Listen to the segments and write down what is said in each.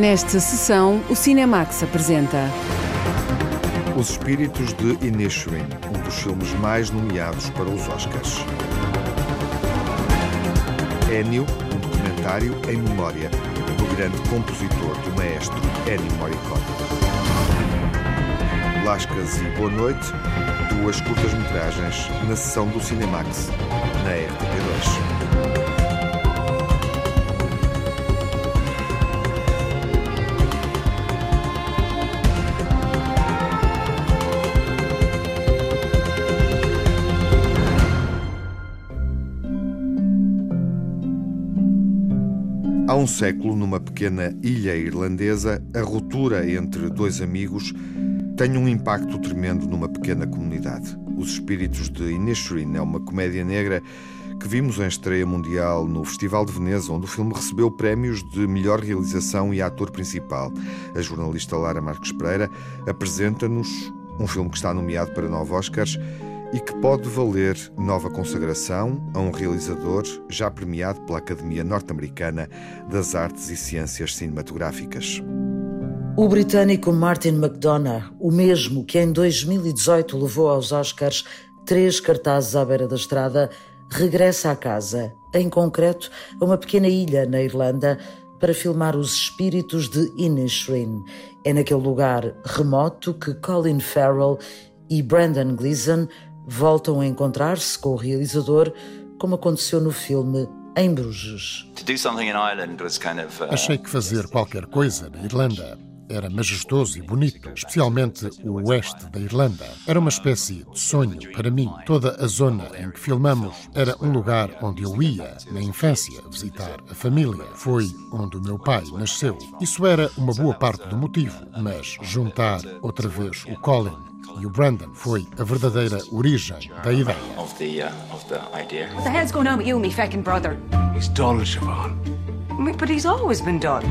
Nesta sessão, o Cinemax apresenta Os Espíritos de Inisherin, um dos filmes mais nomeados para os Oscars. Ennio, um documentário em memória do grande compositor do maestro Ennio Morricone. Lascas e Boa Noite, duas curtas-metragens na sessão do Cinemax, na RTP2. Um século, numa pequena ilha irlandesa, a ruptura entre dois amigos tem um impacto tremendo numa pequena comunidade. Os Espíritos de Inisherin é uma comédia negra que vimos em estreia mundial no Festival de Veneza, onde o filme recebeu prémios de melhor realização e ator principal. A jornalista Lara Marques Pereira apresenta-nos um filme que está nomeado para nove Oscars e que pode valer nova consagração a um realizador já premiado pela Academia Norte-Americana das Artes e Ciências Cinematográficas. O britânico Martin McDonagh, o mesmo que em 2018 levou aos Oscars três cartazes à beira da estrada, regressa à casa, em concreto a uma pequena ilha na Irlanda, para filmar os espíritos de Inisherin. É naquele lugar remoto que Colin Farrell e Brandon Gleeson voltam a encontrar-se com o realizador, como aconteceu no filme Em Bruges. Achei que fazer qualquer coisa na Irlanda era majestoso e bonito, especialmente o oeste da Irlanda. Era uma espécie de sonho para mim. Toda a zona em que filmamos era um lugar onde eu ia, na infância, visitar a família. Foi onde o meu pai nasceu. Isso era uma boa parte do motivo, mas juntar outra vez o Colin e o Brandon foi a verdadeira origem da ideia. Of the, uh, of the idea. What the hell's going on with you, me feckin' brother? He's dull, Siobhan. But he's always been done.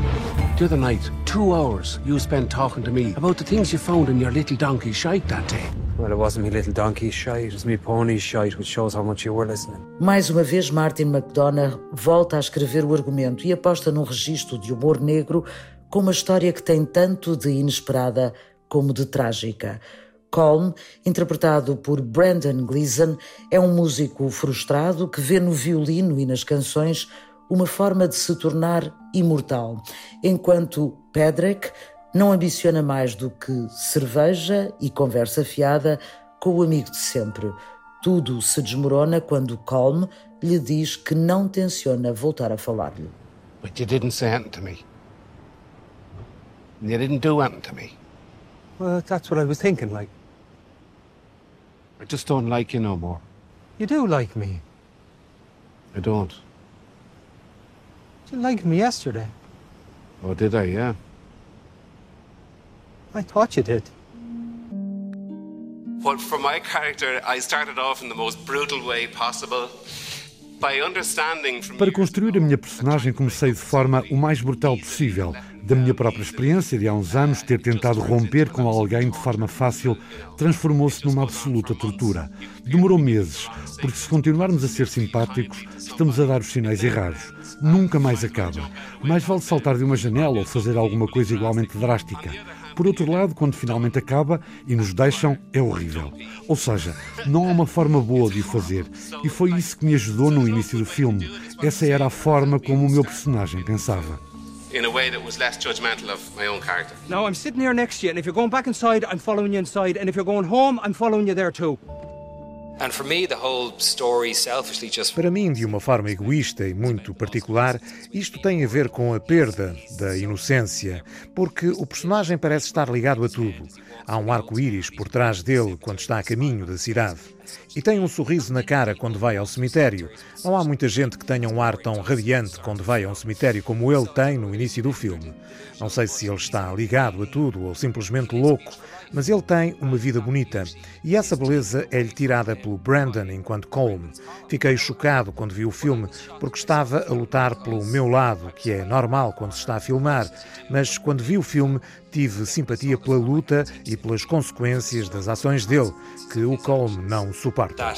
The other night, two hours you spent talking to me about the things you found in your little donkey shite that day. Well, it wasn't me little donkey's shite, it was me pony's shite, which shows how much you were listening. Mais uma vez, Martin McDonagh volta a escrever o argumento e aposta num registro de humor negro com uma história que tem tanto de inesperada como de trágica. Colm, interpretado por Brandon Gleeson, é um músico frustrado que vê no violino e nas canções uma forma de se tornar imortal, enquanto Pedrick não ambiciona mais do que cerveja e conversa fiada com o amigo de sempre. Tudo se desmorona quando Colm lhe diz que não tenciona voltar a falar-lhe. But you didn't say anything to me. And you didn't do anything to me. Well, that's what I was thinking, like. I just don't like you no more. You do like me. I don't. You liked me yesterday. Oh, did I? Yeah. I thought you did. Well, for my character, I started off in the most brutal way possible. By understanding from Para construir a minha personagem, comecei de forma o mais brutal possível. Da minha própria experiência de há uns anos, ter tentado romper com alguém de forma fácil transformou-se numa absoluta tortura. Demorou meses, porque se continuarmos a ser simpáticos, estamos a dar os sinais errados. Nunca mais acaba. Mais vale saltar de uma janela ou fazer alguma coisa igualmente drástica. Por outro lado, quando finalmente acaba e nos deixam, é horrível. Ou seja, não há uma forma boa de o fazer. E foi isso que me ajudou no início do filme. Essa era a forma como o meu personagem pensava. In a way that was less judgmental of my own character. Now, I'm sitting here next to you, and if you're going back inside, I'm following you inside, and if you're going home, I'm following you there too. Para mim, de uma forma egoísta e muito particular, isto tem a ver com a perda da inocência, porque o personagem parece estar ligado a tudo. Há um arco-íris por trás dele quando está a caminho da cidade. E tem um sorriso na cara quando vai ao cemitério. Não há muita gente que tenha um ar tão radiante quando vai a um cemitério como ele tem no início do filme. Não sei se ele está ligado a tudo ou simplesmente louco, mas ele tem uma vida bonita e essa beleza é-lhe tirada pelo Brandon enquanto Colm. Fiquei chocado quando vi o filme porque estava a lutar pelo meu lado, que é normal quando se está a filmar, mas quando vi o filme tive simpatia pela luta e pelas consequências das ações dele, que o Colm não suporta.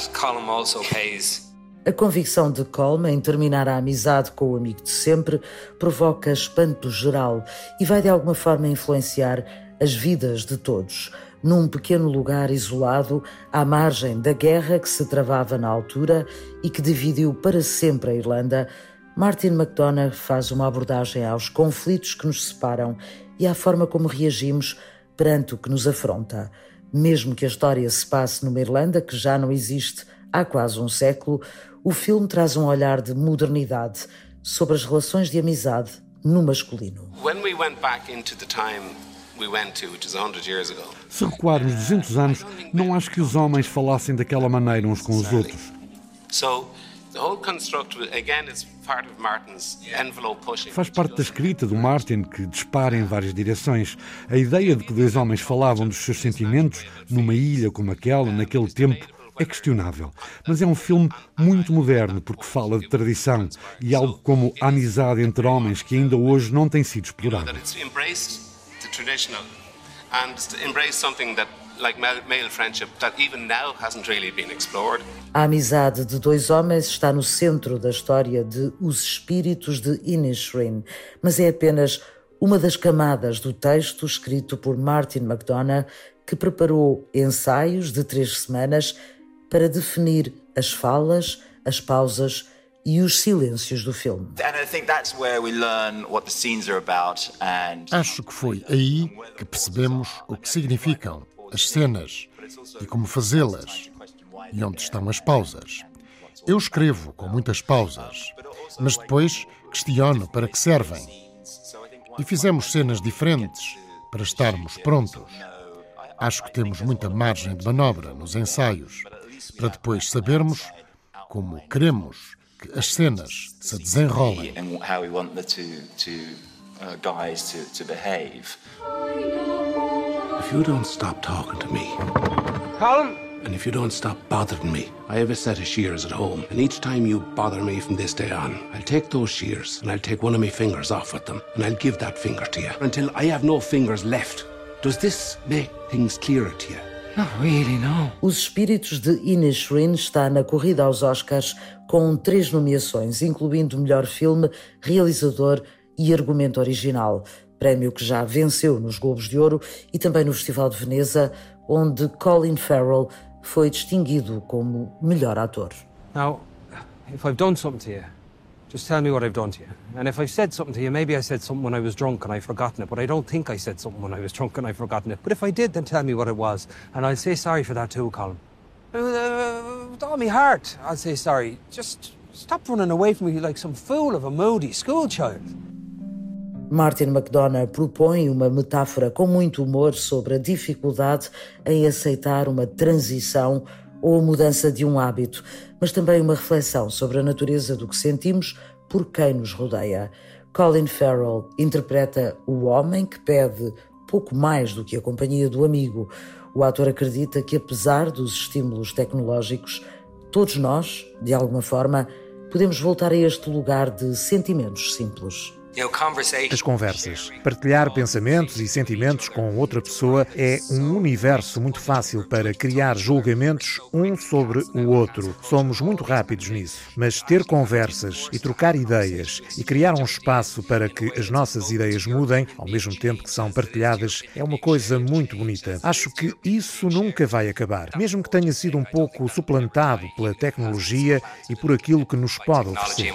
A convicção de Coleman em terminar a amizade com o amigo de sempre provoca espanto geral e vai de alguma forma influenciar as vidas de todos. Num pequeno lugar isolado, à margem da guerra que se travava na altura e que dividiu para sempre a Irlanda, Martin McDonagh faz uma abordagem aos conflitos que nos separam e à forma como reagimos perante o que nos afronta. Mesmo que a história se passe numa Irlanda que já não existe há quase um século, o filme traz um olhar de modernidade sobre as relações de amizade no masculino. Se recuarmos 200 anos, não acho que os homens falassem daquela maneira uns com os outros. Faz parte da escrita do Martin que dispara em várias direções. A ideia de que dois homens falavam dos seus sentimentos numa ilha como aquela, naquele tempo, é questionável, mas é um filme muito moderno porque fala de tradição e algo como a amizade entre homens que ainda hoje não tem sido explorado. A amizade de dois homens está no centro da história de Os Espíritos de Inisherin, mas é apenas uma das camadas do texto escrito por Martin McDonagh, que preparou ensaios de três semanas para definir as falas, as pausas e os silêncios do filme. Acho que foi aí que percebemos o que significam as cenas e como fazê-las e onde estão as pausas. Eu escrevo com muitas pausas, mas depois questiono para que servem. E fizemos cenas diferentes para estarmos prontos. Acho que temos muita margem de manobra nos ensaios para depois sabermos como queremos que as cenas se desenrolem. If you don't stop talking to me, Colin? and if you don't stop bothering me, I have a set of shears at home, and each time you bother me from this day on, I'll take those shears and I'll take one of my fingers off with them, and I'll give that finger to you until I have no fingers left. Does this make things clearer to you? Not really, no. Os Espíritos de Inisherin está na corrida aos Oscars com três nomeações, incluindo melhor filme, realizador e argumento original. Prémio que já venceu nos Globos de Ouro e também no Festival de Veneza, onde Colin Farrell foi distinguido como melhor ator. Now, if I've done something to you, just tell me what I've done to you. And if I've said something to you, maybe I said something when I was drunk and I've forgotten it, but I don't think I said something when I was drunk and I've forgotten it. But if I did, then tell me what it was. And I'll say sorry for that too, Colin. With all my heart, say sorry. Just stop running away from me like some fool of a moody schoolchild. Martin McDonagh propõe uma metáfora com muito humor sobre a dificuldade em aceitar uma transição ou a mudança de um hábito, mas também uma reflexão sobre a natureza do que sentimos por quem nos rodeia. Colin Farrell interpreta o homem que pede pouco mais do que a companhia do amigo. O ator acredita que, apesar dos estímulos tecnológicos, todos nós, de alguma forma, podemos voltar a este lugar de sentimentos simples. As conversas. Partilhar pensamentos e sentimentos com outra pessoa é um universo muito fácil para criar julgamentos um sobre o outro. Somos muito rápidos nisso. Mas ter conversas e trocar ideias e criar um espaço para que as nossas ideias mudem, ao mesmo tempo que são partilhadas, é uma coisa muito bonita. Acho que isso nunca vai acabar, mesmo que tenha sido um pouco suplantado pela tecnologia e por aquilo que nos pode oferecer.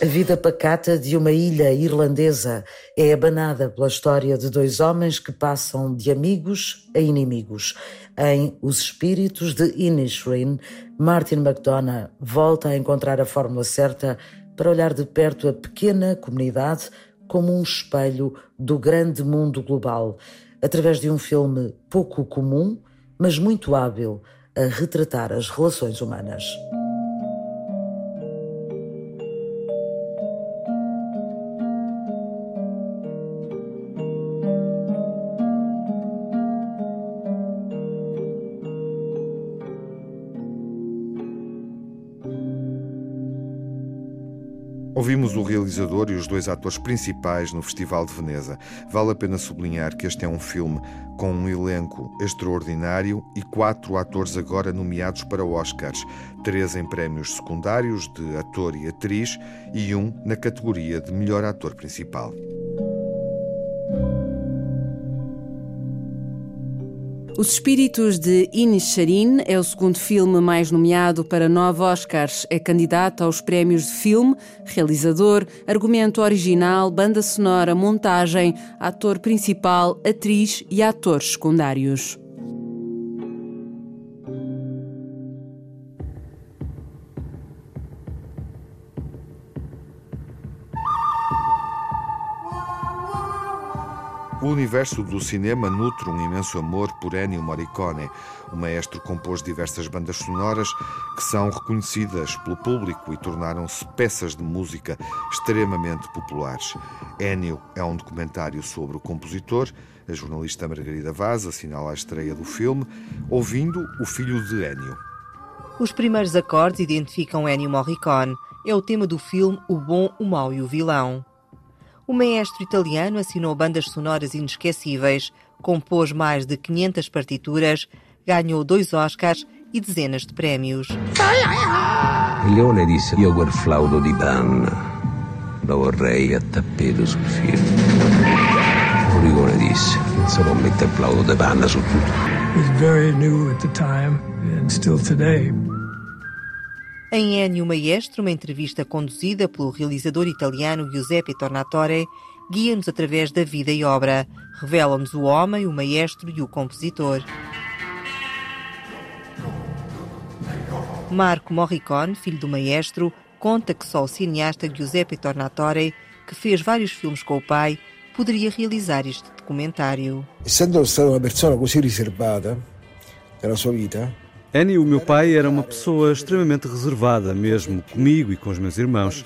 A vida pacata de uma ilha ilha irlandesa é abanada pela história de dois homens que passam de amigos a inimigos. Em Os Espíritos de Inisherin, Martin McDonagh volta a encontrar a fórmula certa para olhar de perto a pequena comunidade como um espelho do grande mundo global, através de um filme pouco comum, mas muito hábil a retratar as relações humanas. Ouvimos o realizador e os dois atores principais no Festival de Veneza. Vale a pena sublinhar que este é um filme com um elenco extraordinário e quatro atores agora nomeados para Oscars, três em prémios secundários de ator e atriz e um na categoria de melhor ator principal. Os Espíritos de Inisharin é o segundo filme mais nomeado para nove Oscars. É candidato aos prémios de filme, realizador, argumento original, banda sonora, montagem, ator principal, atriz e atores secundários. O universo do cinema nutre um imenso amor por Ennio Morricone. O maestro compôs diversas bandas sonoras que são reconhecidas pelo público e tornaram-se peças de música extremamente populares. Ennio é um documentário sobre o compositor. A jornalista Margarida Vaz assinala a estreia do filme, ouvindo o filho de Ennio. Os primeiros acordes identificam Ennio Morricone. É o tema do filme O Bom, o Mau e o Vilão. O maestro italiano assinou bandas sonoras inesquecíveis, compôs mais de 500 partituras, ganhou dois Oscars e dezenas de prémios. Leone disse: Io quel flauto di panna lo vorrei a tappeto sul film. O rigone disse: Non si può mettere il flauto di panna su tutto. It was very new at the time and still today. Em Ennio Maestro, uma entrevista conduzida pelo realizador italiano Giuseppe Tornatore, guia-nos através da vida e obra, revela-nos o homem, o maestro e o compositor. Marco Morricone, filho do maestro, conta que só o cineasta Giuseppe Tornatore, que fez vários filmes com o pai, poderia realizar este documentário. Stata uma pessoa così riservata nella sua vita, Annie, o meu pai, era uma pessoa extremamente reservada, mesmo comigo e com os meus irmãos.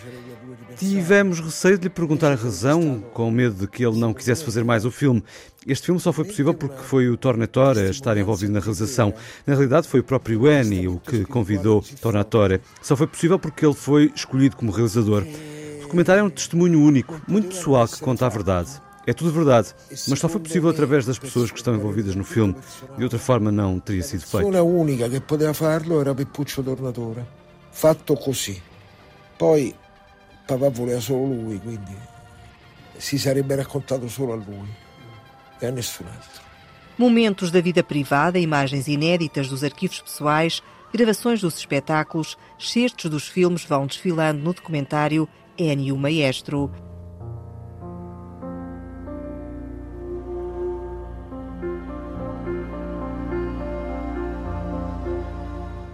Tivemos receio de lhe perguntar a razão, com medo de que ele não quisesse fazer mais o filme. Este filme só foi possível porque foi o Tornatore a estar envolvido na realização. Na realidade, foi o próprio Annie o que convidou Tornatore. Só foi possível porque ele foi escolhido como realizador. O documentário é um testemunho único, muito pessoal, que conta a verdade. É tudo verdade, mas só foi possível através das pessoas que estão envolvidas no filme. De outra forma, não teria sido feito. A única que podia farlo era Peppuccio Tornatore. Fatto così. Poi papà voleva solo lui, quindi si sarebbe raccontato solo a lui e a nessun altro. Momentos da vida privada, imagens inéditas dos arquivos pessoais, gravações dos espetáculos, certos dos filmes vão desfilando no documentário Ennio Maestro.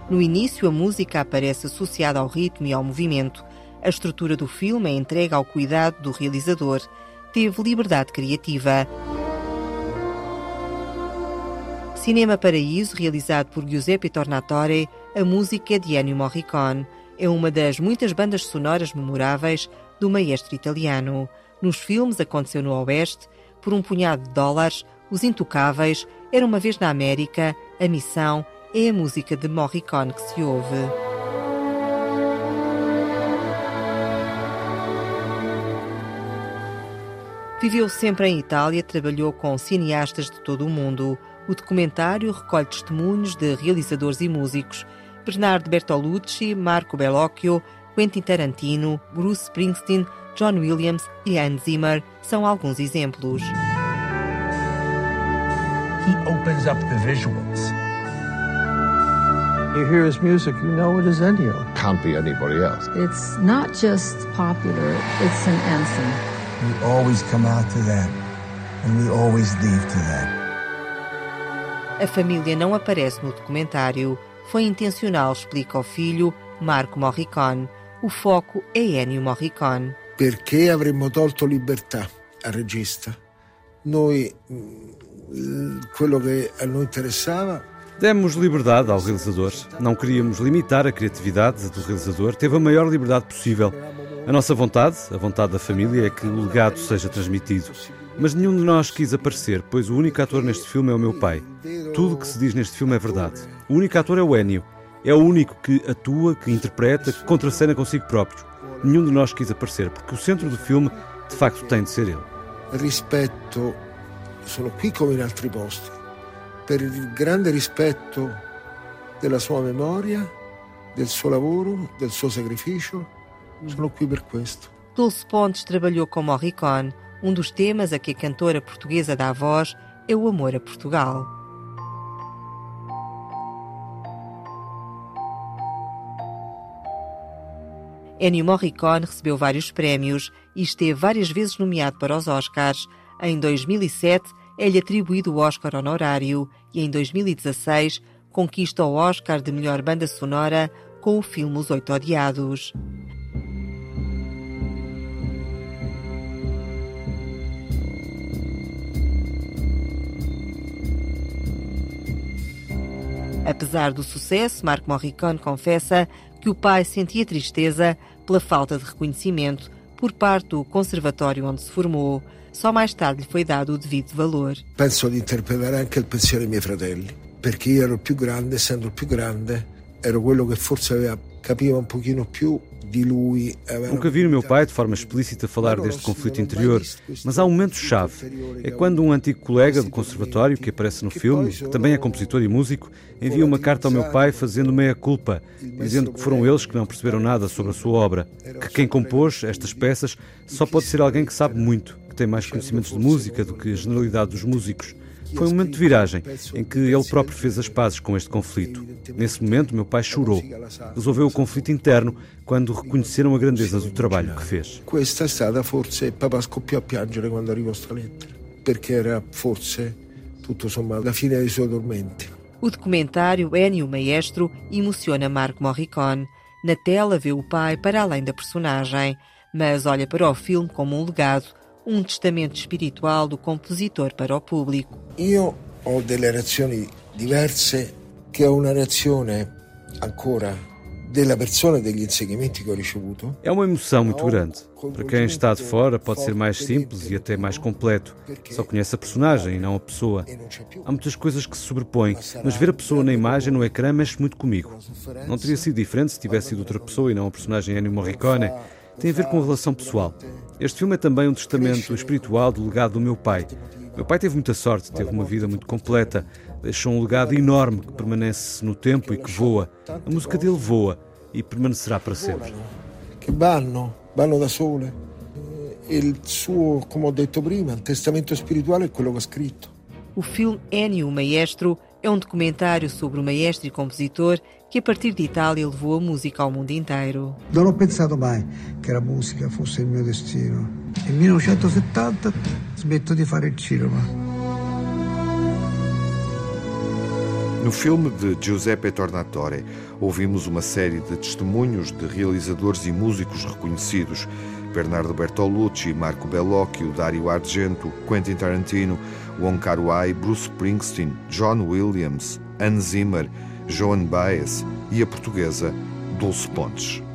No início, a música aparece associada ao ritmo e ao movimento. A estrutura do filme é entregue ao cuidado do realizador. Teve liberdade criativa. Cinema Paraíso, realizado por Giuseppe Tornatore, a música é de Ennio Morricone. É uma das muitas bandas sonoras memoráveis do maestro italiano. Nos filmes Aconteceu no Oeste, Por um punhado de dólares, Os Intocáveis, Era uma vez na América, A Missão é a música de Morricone que se ouve. Viveu sempre em Itália, trabalhou com cineastas de todo o mundo. O documentário recolhe testemunhos de realizadores e músicos. Bernardo Bertolucci, Marco Bellocchio, Quentin Tarantino, Bruce Springsteen, John Williams e Hans Zimmer são alguns exemplos. He opens up the visuals. You hear his music, you know it is Ennio. Can't be anybody else. It's not just popular, it's an anthem. We always come out to that, and we always leave to that. A família não aparece no documentário. Foi intencional, explica o filho, Marco Morricone. O foco é Ennio Morricone. Perché avremmo tolto libertà al regista? Noi, quello che a noi interessava Demos liberdade ao realizador. Não queríamos limitar a criatividade do realizador. Teve a maior liberdade possível. A nossa vontade, a vontade da família, é que o legado seja transmitido. Mas nenhum de nós quis aparecer, pois o único ator neste filme é o meu pai. Tudo o que se diz neste filme é verdade. O único ator é o Ennio. É o único que atua, que interpreta, que contracena consigo próprio. nenhum de nós quis aparecer, porque o centro do filme, de facto, tem de ser ele. Rispetto, sono qui come in altri posti, per il grande rispetto della sua memoria, del suo lavoro, del suo sacrificio. Sono qui per questo. Dulce Pontes trabalhou com Morricone. Um dos temas a que a cantora portuguesa dá voz é o amor a Portugal. Ennio Morricone recebeu vários prémios e esteve várias vezes nomeado para os Oscars. Em 2007 é-lhe atribuído o Oscar honorário e em 2016 conquista o Oscar de melhor banda sonora com o filme Os Oito Odiados. Apesar do sucesso, Marco Morricone confessa que o pai sentia tristeza pela falta de reconhecimento por parte do conservatório onde se formou. Só mais tarde lhe foi dado o devido valor. Penso di interpretare anche il pensiero dei miei fratelli, perché io ero più grande, essendo più grande, ero quello che forse aveva, capiva un pochino più Nunca vi o meu pai de forma explícita falar deste conflito interior, mas há um momento-chave. É quando um antigo colega do conservatório, que aparece no filme, que também é compositor e músico, envia uma carta ao meu pai fazendo meia-culpa, dizendo que foram eles que não perceberam nada sobre a sua obra, que quem compôs estas peças só pode ser alguém que sabe muito, que tem mais conhecimentos de música do que a generalidade dos músicos. Foi um momento de viragem em que ele próprio fez as pazes com este conflito. Nesse momento, meu pai chorou. Resolveu o conflito interno quando reconheceram a grandeza do trabalho que fez. Questa è stata forse papà scoppiò a piangere quando arrivò sta lettera, perché era forse tutto sommato la fine dei suoi tormenti. O documentário Ennio Maestro emociona Marco Morricone. Na tela vê o pai para além da personagem, mas olha para o filme como um legado, um testamento espiritual do compositor para o público. Io ho delle reazioni diverse, che ho una reazione ancora della persona e degli insegnamenti che ho ricevuto. É uma emoção muito grande. Para quem está de fora, pode ser mais simples e até mais completo. Só conhece a personagem e não a pessoa. Há muitas coisas que se sobrepõem, mas ver a pessoa na imagem, no ecrã, mexe muito comigo. Não teria sido diferente se tivesse sido outra pessoa e não a personagem Ennio Morricone. Tem a ver com a relação pessoal. Este filme é também um testamento espiritual do legado do meu pai. Meu pai teve muita sorte, teve uma vida muito completa, deixou um legado enorme que permanece no tempo e que voa. A música dele voa e permanecerá para sempre. Que vanno, vanno da sole. Il suo, come ho detto prima, il testamento spirituale è quello che ha scritto. O filme Ennio, o Maestro, é um documentário sobre o maestro e compositor que, a partir de Itália, levou a música ao mundo inteiro. Non ho pensato mai che la musica fosse il mio destino. Nel 1970 smetto di fare il cinema. No filme de Giuseppe Tornatore, ouvimos uma série de testemunhos de realizadores e músicos reconhecidos. Bernardo Bertolucci, Marco Bellocchio, Dario Argento, Quentin Tarantino, Wong Kar-wai, Bruce Springsteen, John Williams, Hans Zimmer, Joan Baez e a portuguesa Dulce Pontes.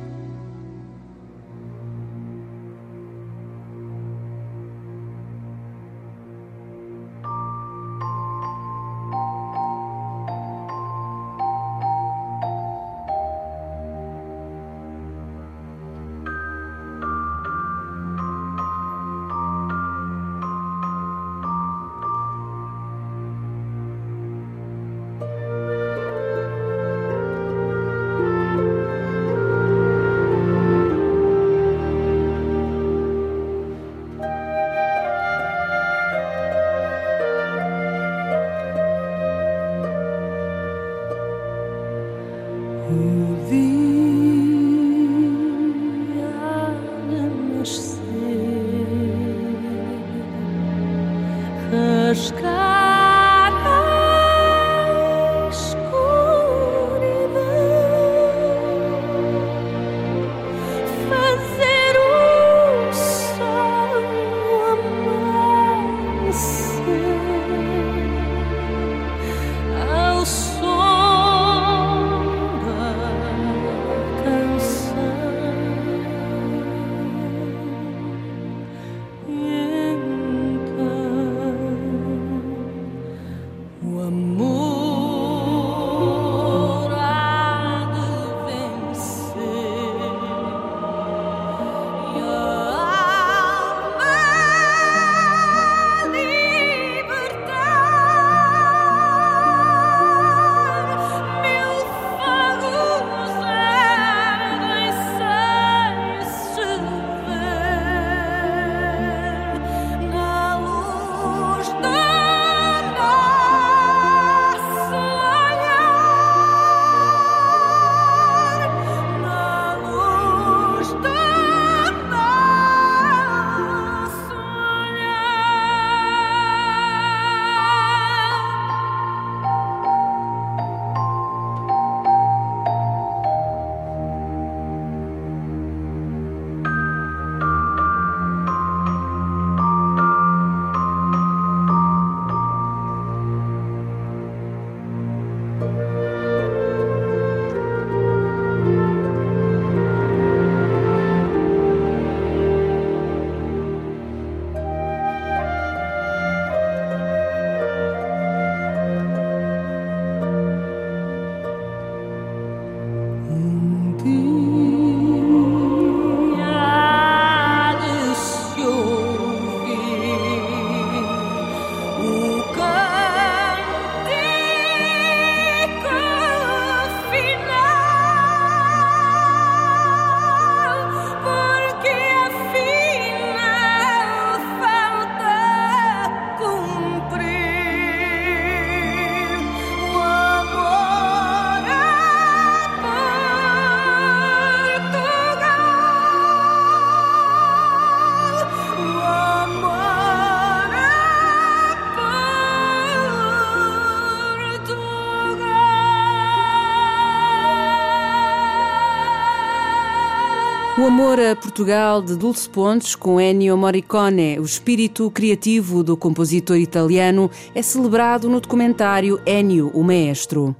O amor a Portugal de Dulce Pontes com Ennio Morricone, o espírito criativo do compositor italiano, é celebrado no documentário Ennio, o Maestro.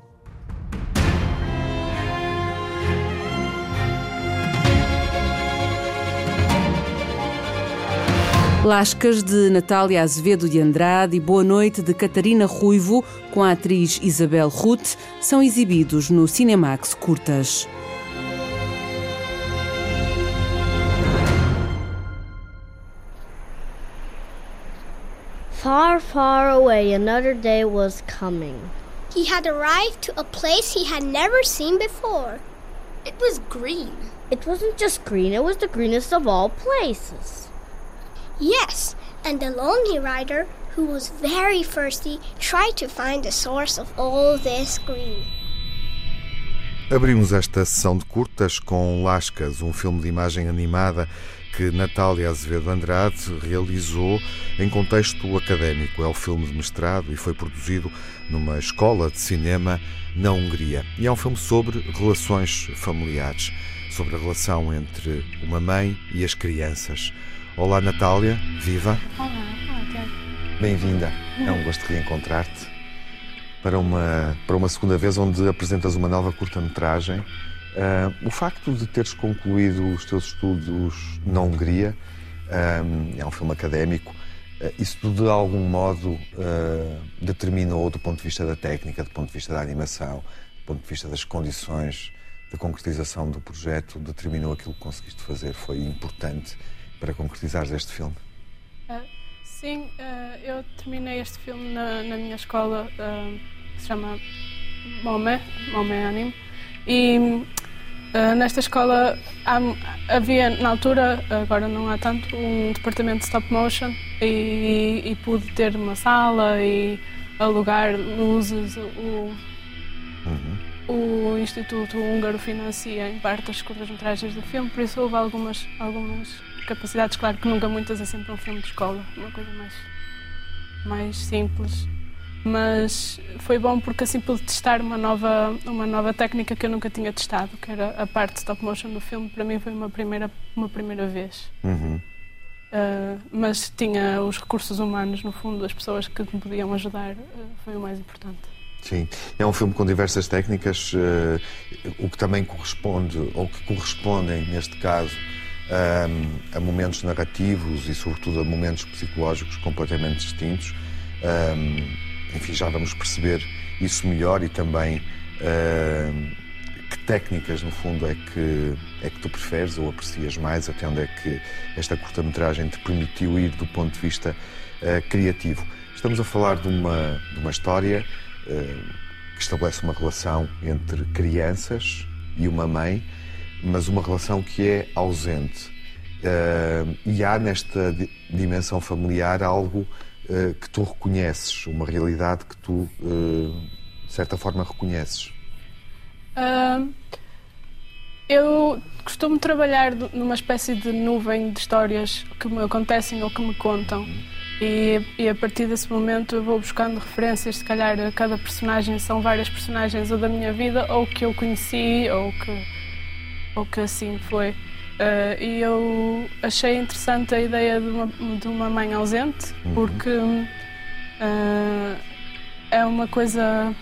Lascas de Natália Azevedo de Andrade e Boa Noite de Catarina Ruivo com a atriz Isabel Ruth são exibidos no Cinemax Curtas. Far, far away, another day was coming. He had arrived to a place he had never seen before. It was green. It wasn't just green, it was the greenest of all places. Yes, and the lonely rider, who was very thirsty, tried to find the source of all this green. Abrimos esta sessão de curtas com Lascas, um filme de imagem animada que Natália Azevedo Andrade realizou em contexto académico. É o filme de mestrado e foi produzido numa escola de cinema na Hungria. E é um filme sobre relações familiares, sobre a relação entre uma mãe e as crianças. Olá, Natália, viva! Olá, olá, Bem-vinda, é um gosto reencontrar-te para uma, para uma segunda vez onde apresentas uma nova curta-metragem Uh, o facto de teres concluído os teus estudos na Hungria, um, é um filme académico, uh, isso de algum modo uh, determinou, do ponto de vista da técnica, do ponto de vista da animação, do ponto de vista das condições da concretização do projeto, determinou aquilo que conseguiste fazer? Foi importante para concretizares este filme? sim, eu terminei este filme na, na minha escola, que se chama Mome, Mome Anime, e Uh, nesta escola há, havia, na altura, agora não há tanto, um departamento de stop motion e, e pude ter uma sala e alugar luzes. O, uhum. o Instituto Húngaro financia em parte as curtas-metragens do filme, por isso houve algumas, algumas capacidades. Claro que nunca muitas é sempre um filme de escola, uma coisa mais, mais simples mas foi bom porque assim pude testar uma nova, uma nova técnica que eu nunca tinha testado, que era a parte de stop motion do filme. Para mim foi uma primeira, uma primeira vez. Uhum. Uh, mas tinha os recursos humanos, no fundo, as pessoas que me podiam ajudar, uh, foi o mais importante. Sim, é um filme com diversas técnicas, uh, o que também corresponde, ou que correspondem, neste caso, a momentos narrativos e, sobretudo, a momentos psicológicos completamente distintos enfim, já vamos perceber isso melhor e também uh, que técnicas, no fundo, é que, é que tu preferes ou aprecias mais, até onde é que esta curta-metragem te permitiu ir do ponto de vista uh, criativo. Estamos a falar de uma, de uma história uh, que estabelece uma relação entre crianças e uma mãe, mas uma relação que é ausente. e há nesta dimensão familiar algo uh, que tu reconheces, uma realidade que tu, uh, de certa forma, reconheces? Uh, eu costumo trabalhar numa espécie de nuvem de histórias que me acontecem ou que me contam. E, e, a partir desse momento eu vou buscando referências, se calhar cada personagem são várias personagens ou da minha vida ou que eu conheci ou que, ou que assim foi. Uh, e eu achei interessante a ideia de uma, de uma mãe ausente, uhum. porque uh, é uma coisa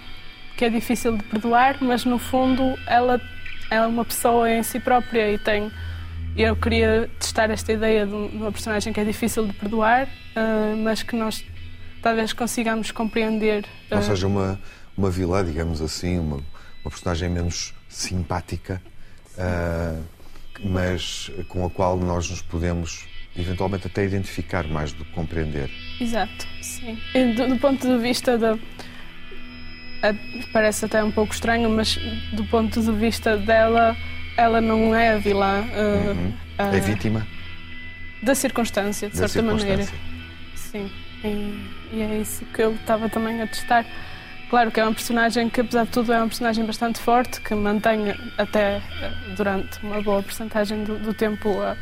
que é difícil de perdoar, mas no fundo ela é uma pessoa em si própria e tem. Eu queria testar esta ideia de uma personagem que é difícil de perdoar, uh, mas que nós talvez consigamos compreender. Ou seja, uma, uma vilã, digamos assim, uma, uma personagem menos simpática. Mas com a qual nós nos podemos eventualmente até identificar mais do que compreender. Exato, sim. Do, do ponto de vista da. Parece até um pouco estranho, mas do ponto de vista dela, ela não é a vilã. Uh, uhum. uh, é vítima? Da circunstância, de da certa circunstância. maneira. Sim. E, e é isso que eu estava também a testar. Claro que é um personagem que, apesar de tudo, é um personagem bastante forte, que mantém até eh, durante uma boa porcentagem do, do tempo a,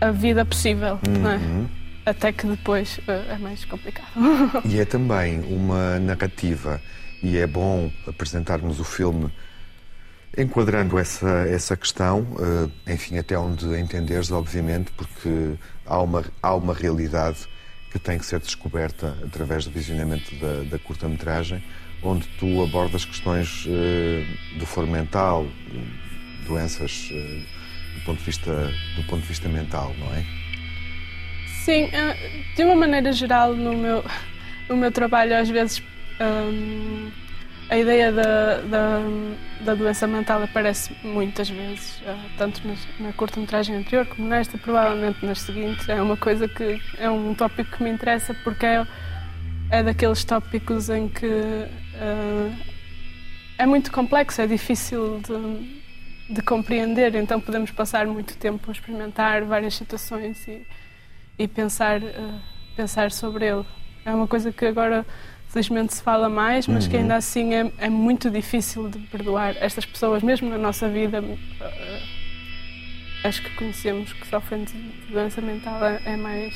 a, vida possível, uhum. não é? Uhum. Até que depois uh, é mais complicado. E é também uma narrativa, e é bom apresentarmos o filme Enquadrando essa, essa questão, eh, enfim, até onde entenderes, obviamente, porque há uma, há uma realidade que tem que ser descoberta através do visionamento da, da curta-metragem, onde tu abordas questões uh, do foro mental, doenças uh, do, ponto de vista, do ponto de vista mental, não é? Sim, de uma maneira geral, no meu, no meu trabalho, às vezes. Um, a ideia da, da, da, doença mental aparece muitas vezes, tanto na curta-metragem anterior como nesta, provavelmente nas seguintes. É uma coisa que é um tópico que me interessa porque é, é daqueles tópicos em que uh, é muito complexo, é difícil de, de, compreender, então podemos passar muito tempo a experimentar várias situações e, e pensar, uh, pensar sobre ele. É uma coisa que agora felizmente se fala mais, mas uhum. que ainda assim é, é, muito difícil de perdoar estas pessoas, mesmo na nossa vida. Acho que conhecemos que sofrem de doença mental é, é mais.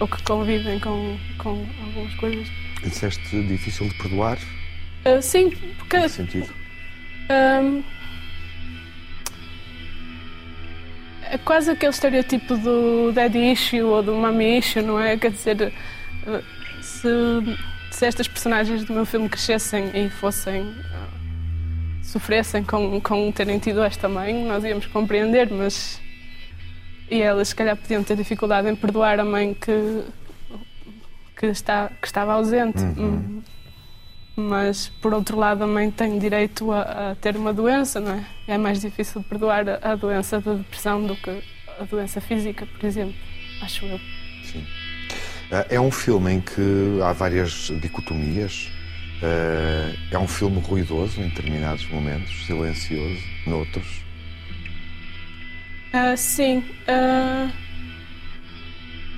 ou que convivem com, com algumas coisas. Disseste difícil de perdoar? Uh, sim, porque. Em que sentido? Um, é quase aquele estereotipo do daddy issue ou do mommy issue, não é? Quer dizer, se se estas personagens do meu filme crescessem e fossem. Uh, sofressem com, com terem tido esta mãe, nós íamos compreender, mas. E elas, se calhar, podiam ter dificuldade em perdoar a mãe que, que, está, que estava ausente. Uhum. Mas, por outro lado, a mãe tem direito a, a, ter uma doença, não é? É mais difícil perdoar a, a doença da depressão do que a doença física, por exemplo, acho eu. Sim. Eh, é um filme em que há várias dicotomias. Eh, é um filme ruidoso em determinados momentos, silencioso noutros. Uh, sim. Uh,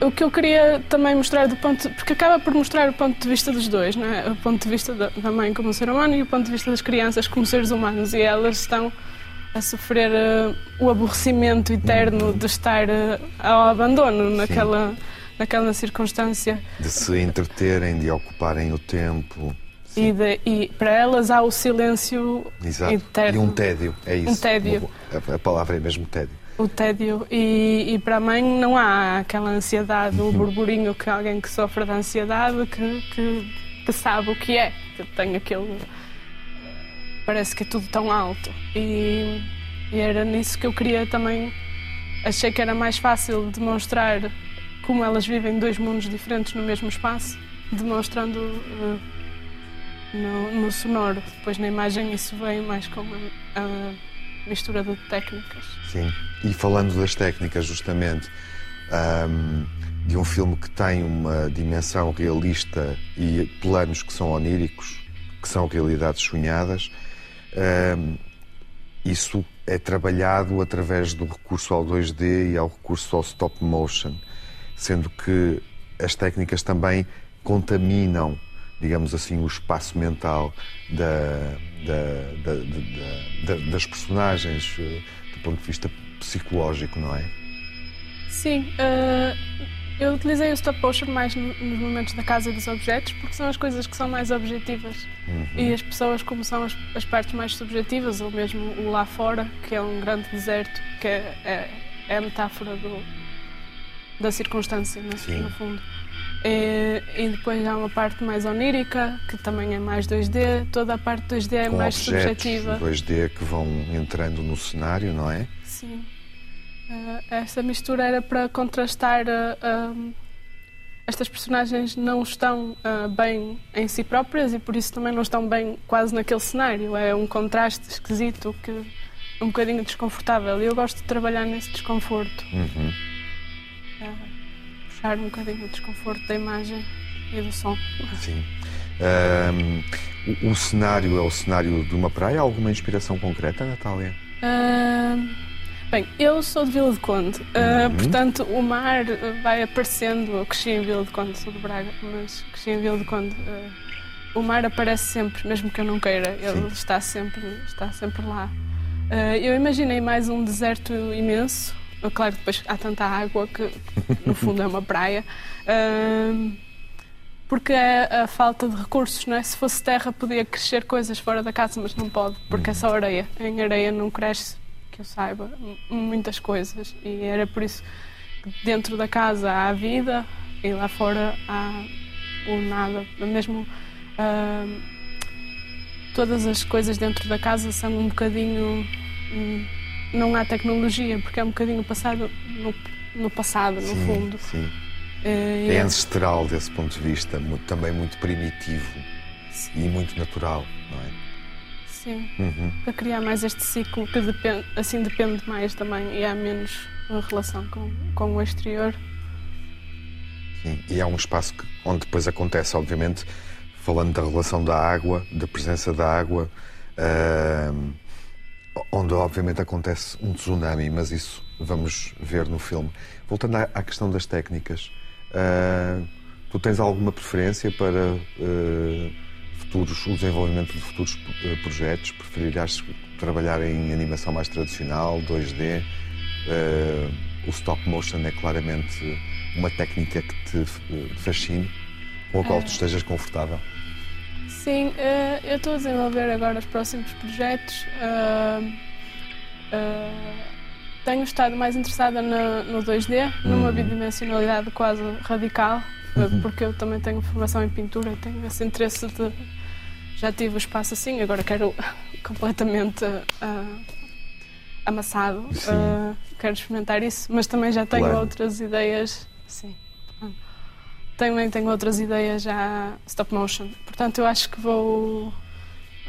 o que eu queria também mostrar do ponto. Porque acaba por mostrar o ponto de vista dos dois, não é? O ponto de vista da mãe como ser humano e o ponto de vista das crianças como seres humanos. E elas estão a sofrer uh, o aborrecimento eterno de estar ao abandono naquela. Sim naquela circunstância. De se entreterem, de ocuparem o tempo. E, de, e, para elas há o silêncio Exato. eterno. E um tédio, é isso. Um tédio. A palavra é mesmo tédio. O tédio. E, e, para a mãe não há aquela ansiedade, o burburinho que alguém que sofre de ansiedade que, que, que sabe o que é. Que tem aquele. Parece que é tudo tão alto. E, e era nisso que eu queria também. Achei que era mais fácil demonstrar como elas vivem dois mundos diferentes no mesmo espaço, demonstrando uh, no, no, sonoro. Depois na imagem isso vem mais como a, mistura de técnicas. Sim, e falando das técnicas justamente, um, de um filme que tem uma dimensão realista e planos que são oníricos, que são realidades sonhadas, um, isso é trabalhado através do recurso ao 2D e ao recurso ao stop motion sendo que as técnicas também contaminam, digamos assim, o espaço mental da, da, da, das personagens eh, do ponto de vista psicológico, não é? Sim. Uh, eu utilizei o stop motion mais nos momentos da casa dos objetos, porque são as coisas que são mais objetivas. Uhum. E as pessoas, como são as, as, partes mais subjetivas, ou mesmo o lá fora, que é um grande deserto, que é, é, é a metáfora do, da circunstância, no, no fundo. E, e, depois há uma parte mais onírica, que também é mais 2D. Toda a parte 2D é Com mais subjetiva. 2D que vão entrando no cenário, não é? Sim. Uh, essa mistura era para contrastar. Uh, uh, estas personagens não estão bem em si próprias e por isso também não estão bem quase naquele cenário. É um contraste esquisito que é um bocadinho desconfortável. E eu gosto de trabalhar nesse desconforto. Uhum puxar um bocadinho o desconforto da imagem e do som. Sim. Um, o, o, cenário é o cenário de uma praia? Há alguma inspiração concreta, Natália? bem, eu sou de Vila de Conde, uh, uhum. portanto o mar vai aparecendo. Eu cresci em Vila de Conde, sou de Braga, mas cresci em Vila de Conde. Uh, o mar aparece sempre, mesmo que eu não queira, ele está sempre, está sempre lá. Uh, eu imaginei mais um deserto imenso, Claro que depois há tanta água que, no fundo, é uma praia. Uh, porque é a falta de recursos, não é? Se fosse terra podia crescer coisas fora da casa, mas não pode, porque é só areia. Em areia não cresce, que eu saiba, muitas coisas. E era por isso que dentro da casa há vida e lá fora há o nada. Mesmo uh, todas as coisas dentro da casa são um bocadinho. Um, não há tecnologia, porque é um bocadinho passado no, no passado, no sim, fundo. Sim. É, é ancestral desse ponto de vista, muito, também muito primitivo Sim. e muito natural, não é? Sim, uhum. para criar mais este ciclo que depende, assim depende mais também e há menos relação com, com o exterior. Sim, e há um espaço que, onde depois acontece, obviamente, falando da relação da água, da presença da água, uh, onde obviamente acontece um tsunami, mas isso vamos ver no filme. Voltando à, à questão das técnicas, Uh, tu tens alguma preferência para uh, futuros, o desenvolvimento de futuros uh, projetos? Preferirás trabalhar em animação mais tradicional, 2D? o stop motion é claramente uma técnica que te fascine, com a qual tu estejas confortável? Sim, eu estou a desenvolver agora os próximos projetos tenho estado mais interessada no, no 2D, numa uhum. bidimensionalidade quase radical, uhum. porque eu também tenho formação em pintura, tenho esse interesse de. Já tive o espaço assim, agora quero completamente uh, amassado, uh, quero experimentar isso, mas também já tenho claro. outras ideias. Sim. Também tenho outras ideias já stop motion. Portanto, eu acho que vou.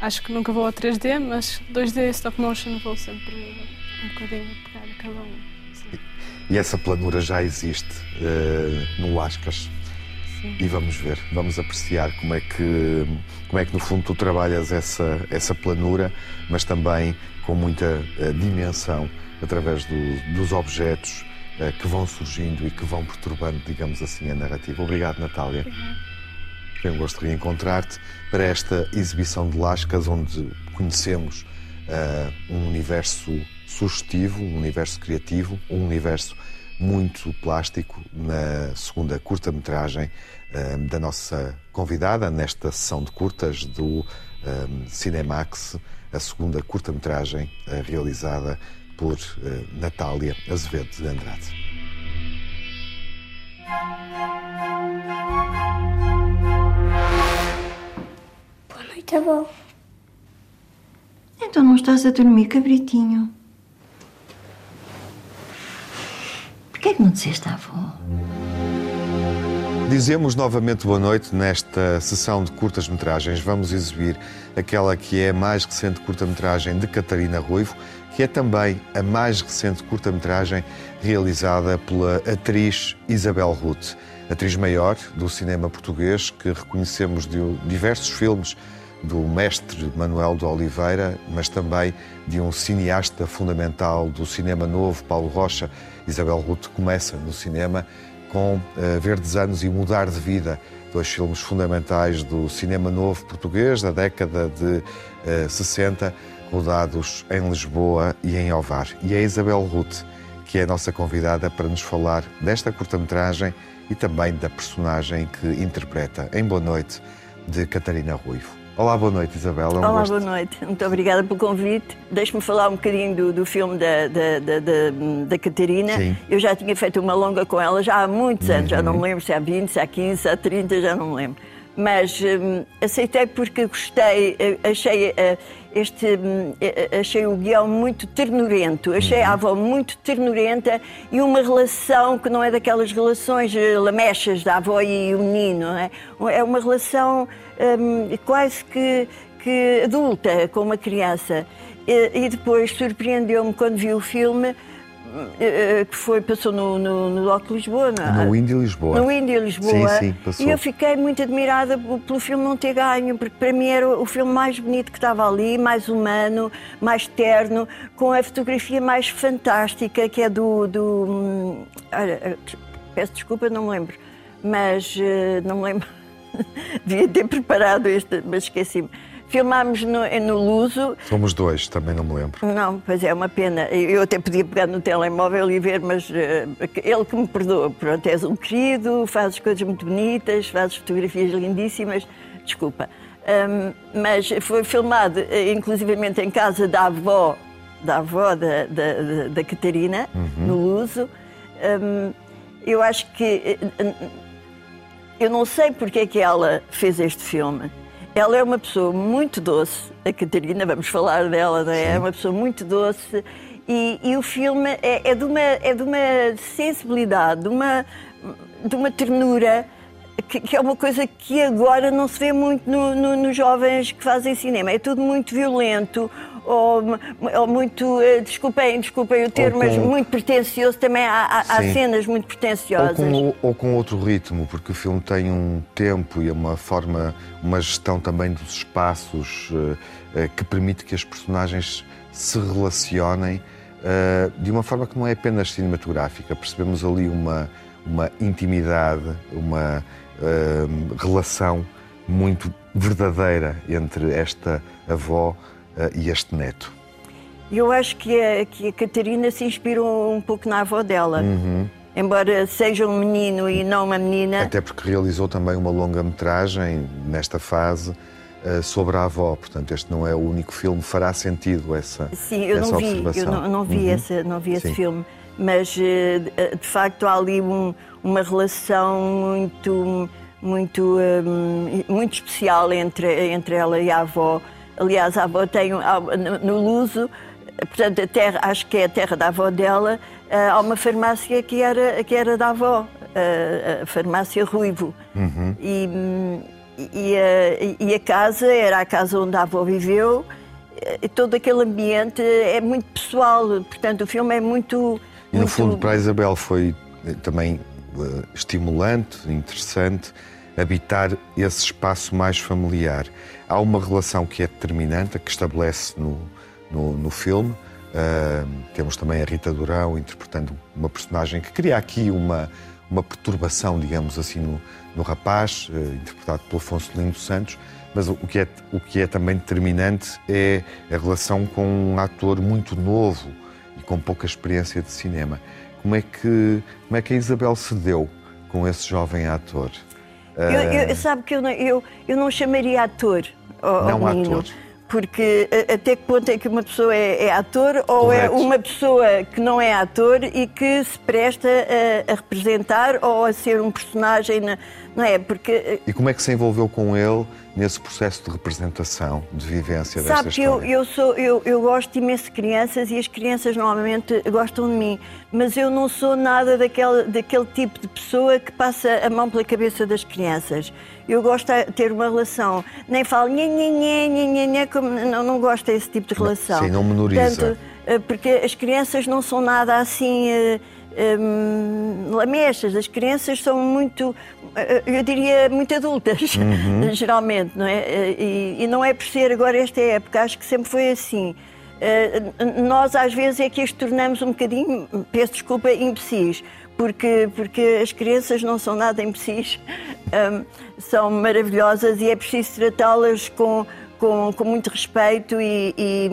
Acho que nunca vou a 3D, mas 2D e stop motion vou sempre um bocadinho pegar a cada um. Sim. E essa planura já existe uh, no Lascas. Sim. E vamos ver, vamos apreciar como é que, como é que no fundo tu trabalhas essa, essa planura, mas também com muita uh, dimensão através do, dos objetos que vão surgindo e que vão perturbando, digamos assim, a narrativa. Obrigado, Natália. Foi um gosto de reencontrar-te para esta exibição de Lascas, onde conhecemos uh, um universo sugestivo, um universo criativo, um universo muito plástico na segunda curta-metragem um, da nossa convidada nesta sessão de curtas do um, Cinemax, a segunda curta-metragem uh, realizada por uh, Natália Azevedo de Andrade. Boa noite, avó. Então não estás a dormir, cabritinho? que é que não disseste à avó? Dizemos novamente boa noite nesta sessão de curtas-metragens. Vamos exibir aquela que é a mais recente curta-metragem de Catarina Ruivo, que é também a mais recente curta-metragem realizada pela atriz Isabel Ruth, atriz maior do cinema português, que reconhecemos de diversos filmes do mestre Manuel de Oliveira, mas também de um cineasta fundamental do cinema novo, Paulo Rocha. Isabel Ruth começa no cinema com uh, Verdes Anos e Mudar de Vida, dois filmes fundamentais do cinema novo português da década de uh, eh, 60, rodados em Lisboa e em Ovar. E é Isabel Ruth que é a nossa convidada para nos falar desta curta-metragem e também da personagem que interpreta em Boa Noite de Catarina Ruivo. Olá, boa noite, Isabel. É um Olá, gosto. boa noite. Muito obrigada pelo convite. Deixe-me falar um bocadinho do, do filme da, da, da, da, da Catarina. Sim. Eu já tinha feito uma longa com ela já há muitos anos, uhum. já não me lembro se há 20, se há 15, se há 30, já não me lembro. Mas hum, aceitei porque gostei, eh, achei uh, este, hum, achei o guião muito ternurento, achei uhum. a avó muito ternurenta e uma relação que não é daquelas relações eh, lamechas da avó e o menino, é? é uma relação um, quase que, que adulta com uma criança. E, e depois surpreendeu-me quando vi o filme eh, eh, que foi, passou no, no, no Lisboa? É? No Indy Lisboa. No Indy Lisboa. Sim, sim, passou. E eu fiquei muito admirada pelo filme não ter ganho, porque para mim era o filme mais bonito que estava ali, mais humano, mais terno, com a fotografia mais fantástica, que é do. do hum, olha, peço desculpa, não me lembro, mas não me lembro. Devia ter preparado este, mas esqueci-me. Filmámos no, no Luso. Somos dois, também não me lembro. Não, pois é, uma pena. Eu até podia pegar no telemóvel e ver, mas uh, ele que me perdoa. Pronto, és um querido, fazes coisas muito bonitas, fazes fotografias lindíssimas. Desculpa. Um, mas foi filmado, eh, inclusivamente, em casa da avó, da avó da, da, da Catarina, uhum. no Luso. Um, eu acho que. Eu não sei porque é que ela fez este filme. Ela é uma pessoa muito doce, a Catarina, vamos falar dela, não é? É uma pessoa muito doce. E, e o filme é, é, de uma, é de uma sensibilidade, de uma, de uma ternura que, que, é uma coisa que agora não se vê muito no, no, nos jovens que fazem cinema. É tudo muito violento, ou, ou muito, eh, desculpem, desculpem o termo, com... mas muito pretencioso. Também há, há cenas muito pretenciosas. Ou com, ou com, outro ritmo, porque o filme tem um tempo e uma forma, uma gestão também dos espaços uh, uh, que permite que as personagens se relacionem de uma forma que não é apenas cinematográfica. Percebemos ali uma, uma intimidade, uma relação muito verdadeira entre esta avó e este neto. Eu acho que a, que a Catarina se inspirou um pouco na avó dela. Uhum. Embora seja um menino e não uma menina. Até porque realizou também uma longa-metragem nesta fase uh, sobre a avó. Portanto, este não é o único filme. Fará sentido essa Sim, eu essa não vi, observação. eu não, não vi, uhum. essa, não vi esse filme. Mas, uh, de facto, há ali um, uma relação muito muito, um, muito especial entre, entre ela e a avó. Aliás, a avó tem no Luso, portanto, a terra, acho que é a terra da avó dela, eh, há uma farmácia que era, que era da avó, a, a farmácia Ruivo. Uhum. E, e, a, e a casa era a casa onde a avó viveu, e todo aquele ambiente é muito pessoal, portanto, o filme é muito. E no muito... fundo, para a Isabel foi eh, também uh, estimulante, interessante habitar esse espaço mais familiar. Há uma relação que é determinante, que estabelece no, no, no filme. Uh, temos também a Rita Durão interpretando uma personagem que cria aqui uma, uma perturbação, digamos assim, no, no rapaz, uh, interpretado pelo Afonso Lindo Santos. Mas o que, é, o que é também determinante é a relação com um ator muito novo e com pouca experiência de cinema. Como é que, como é que a Isabel se deu com esse jovem ator? Eu, eu, sabe que eu não, eu, eu não chamaria ator ao, não ao menino. Ator. Porque até que ponto é que uma pessoa é, é ator ou é Correto. é uma pessoa que não é ator e que se presta a, a representar ou a ser um personagem, não é? Porque... Eh, e como é que se envolveu com ele nesse processo de representação, de vivência Sabe desta história? Sabe que eu, eu, sou, eu, eu gosto imenso de crianças e as crianças normalmente gostam de mim, mas eu não sou nada daquele, daquele tipo de pessoa que passa a mão pela cabeça das crianças. Eu gosto de ter uma relação, nem falo nhê, nhê, nhê, nhê, nhê, como, não, não gosto desse tipo de relação. Sim, não menoriza. Eh, porque as crianças não são nada assim hum, lamechas. As crianças são muito, eu diria, muito adultas, uhum. geralmente, não é? E, e, não é por ser agora esta época, acho que sempre foi assim. Uh, nós às vezes é que as tornamos um bocadinho, peço desculpa, imbecis, porque, porque as crianças não são nada imbecis, um, são maravilhosas e é preciso tratá-las com, com, com, muito respeito e, e,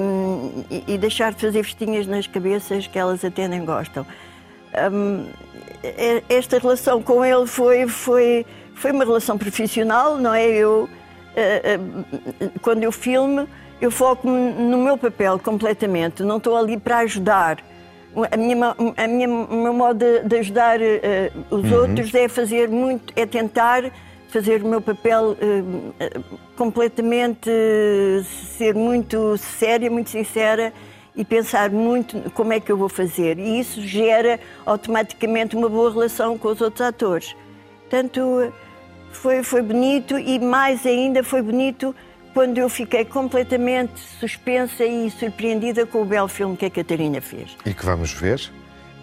e, deixar de fazer festinhas nas cabeças que elas até nem gostam. Um, esta relação com ele foi, foi, foi uma relação profissional, não é? Eu, uh, uh, quando eu filmo, eu foco no meu papel completamente, não estou ali para ajudar. A minha, a minha, o meu modo de, ajudar uh, os uhum. outros é fazer muito, é tentar fazer o meu papel completamente, ser muito séria, muito sincera e pensar muito como é que eu vou fazer. E isso gera automaticamente uma boa relação com os outros atores. Portanto, foi, foi bonito e mais ainda foi bonito quando eu fiquei completamente suspensa e surpreendida com o belo filme que a Catarina fez. E que vamos ver?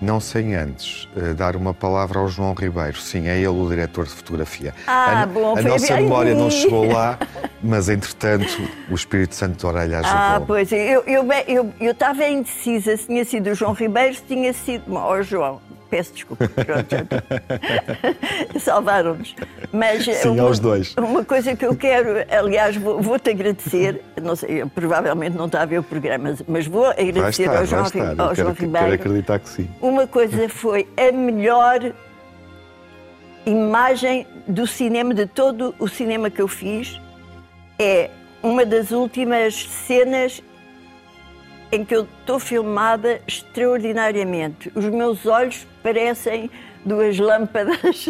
Não sem antes uh, dar uma palavra ao João Ribeiro. Sim, é ele o diretor de fotografia. Ah, a, bom, a nossa memória não chegou lá, mas entretanto o Espírito Santo de Orelha ajudou. Ah, pois, eu estava eu, eu, eu indecisa se tinha sido o João Ribeiro, se tinha sido. Ó, oh, João, peço desculpa, pronto, salvaram-nos. Mas Sim, uma, aos dois. Uma coisa que eu quero, aliás, vou-te vou agradecer, não sei, provavelmente não está a ver o programa, mas vou agradecer estar, ao João, estar. ao João quero, Ribeiro. Quero acreditar que sim. Uma coisa foi a melhor imagem do cinema, de todo o cinema que eu fiz, é uma das últimas cenas em que eu estou filmada extraordinariamente. Os meus olhos parecem duas lâmpadas.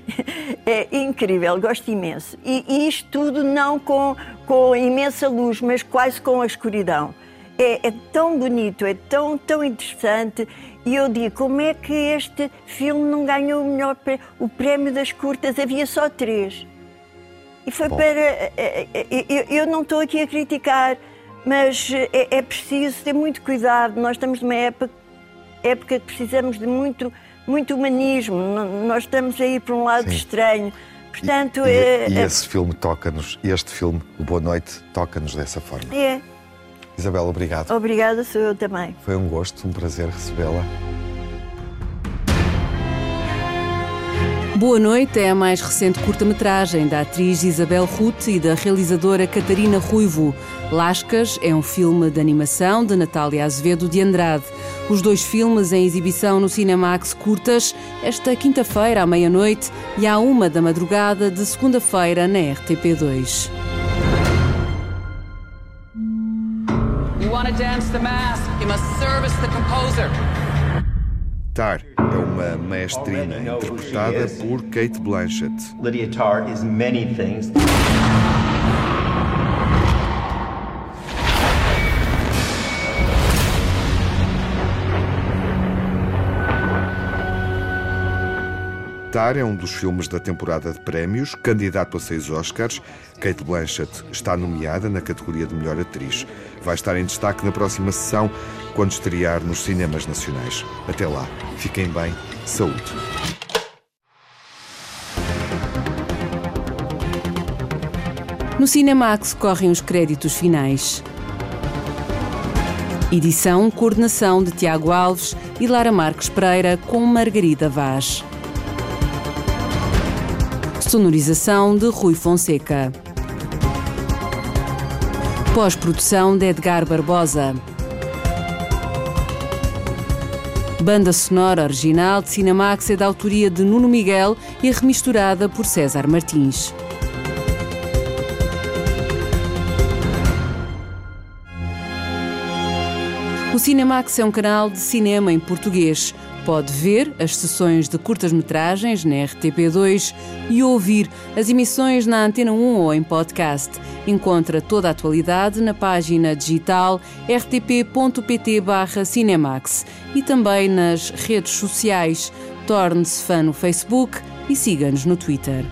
é incrível, gosto imenso. E, e, isto tudo não com, com imensa luz, mas quase com a escuridão. É, é, tão bonito, é tão, tão interessante. E eu digo, como é que este filme não ganhou o melhor o prémio das curtas? Havia só três. E foi Bom. para. É, é, é, eu não estou aqui a criticar, mas é, preciso ter muito cuidado. Nós estamos numa época, época que precisamos de muito, muito humanismo. Nós estamos a ir para um lado Sim. estranho. Portanto, e, é, e, e esse filme toca-nos, este filme, O Boa Noite, toca-nos dessa forma. É. Isabel, obrigado. Obrigada, sou eu também. Foi um gosto, um prazer recebê-la. Boa Noite é a mais recente curta-metragem da atriz Isabel Ruth e da realizadora Catarina Ruivo. Lascas é um filme de animação de Natália Azevedo de Andrade. Os dois filmes em exibição no Cinemax Curtas esta quinta-feira à meia-noite e à uma da madrugada de segunda-feira na RTP2. You want to dance the mask, you must service the composer. Tar é uma maestrina interpretada por Kate Blanchett. Is many things. É um dos filmes da temporada de prémios, candidato a seis Oscars. Kate Blanchett está nomeada na categoria de melhor atriz. Vai estar em destaque na próxima sessão, quando estrear nos cinemas nacionais. Até lá, fiquem bem, saúde. No Cinemax correm os créditos finais. Edição, coordenação de Tiago Alves e Lara Marques Pereira com Margarida Vaz. Sonorização de Rui Fonseca. Pós-produção de Edgar Barbosa. Banda sonora original de Cinemax é da autoria de Nuno Miguel e remisturada por César Martins. O Cinemax é um canal de cinema em português. Pode ver as sessões de curtas-metragens na RTP2 e ouvir as emissões na Antena 1 ou em podcast. Encontra toda a atualidade na página digital rtp.pt/cinemax e também nas redes sociais. Torne-se fã no Facebook e siga-nos no Twitter.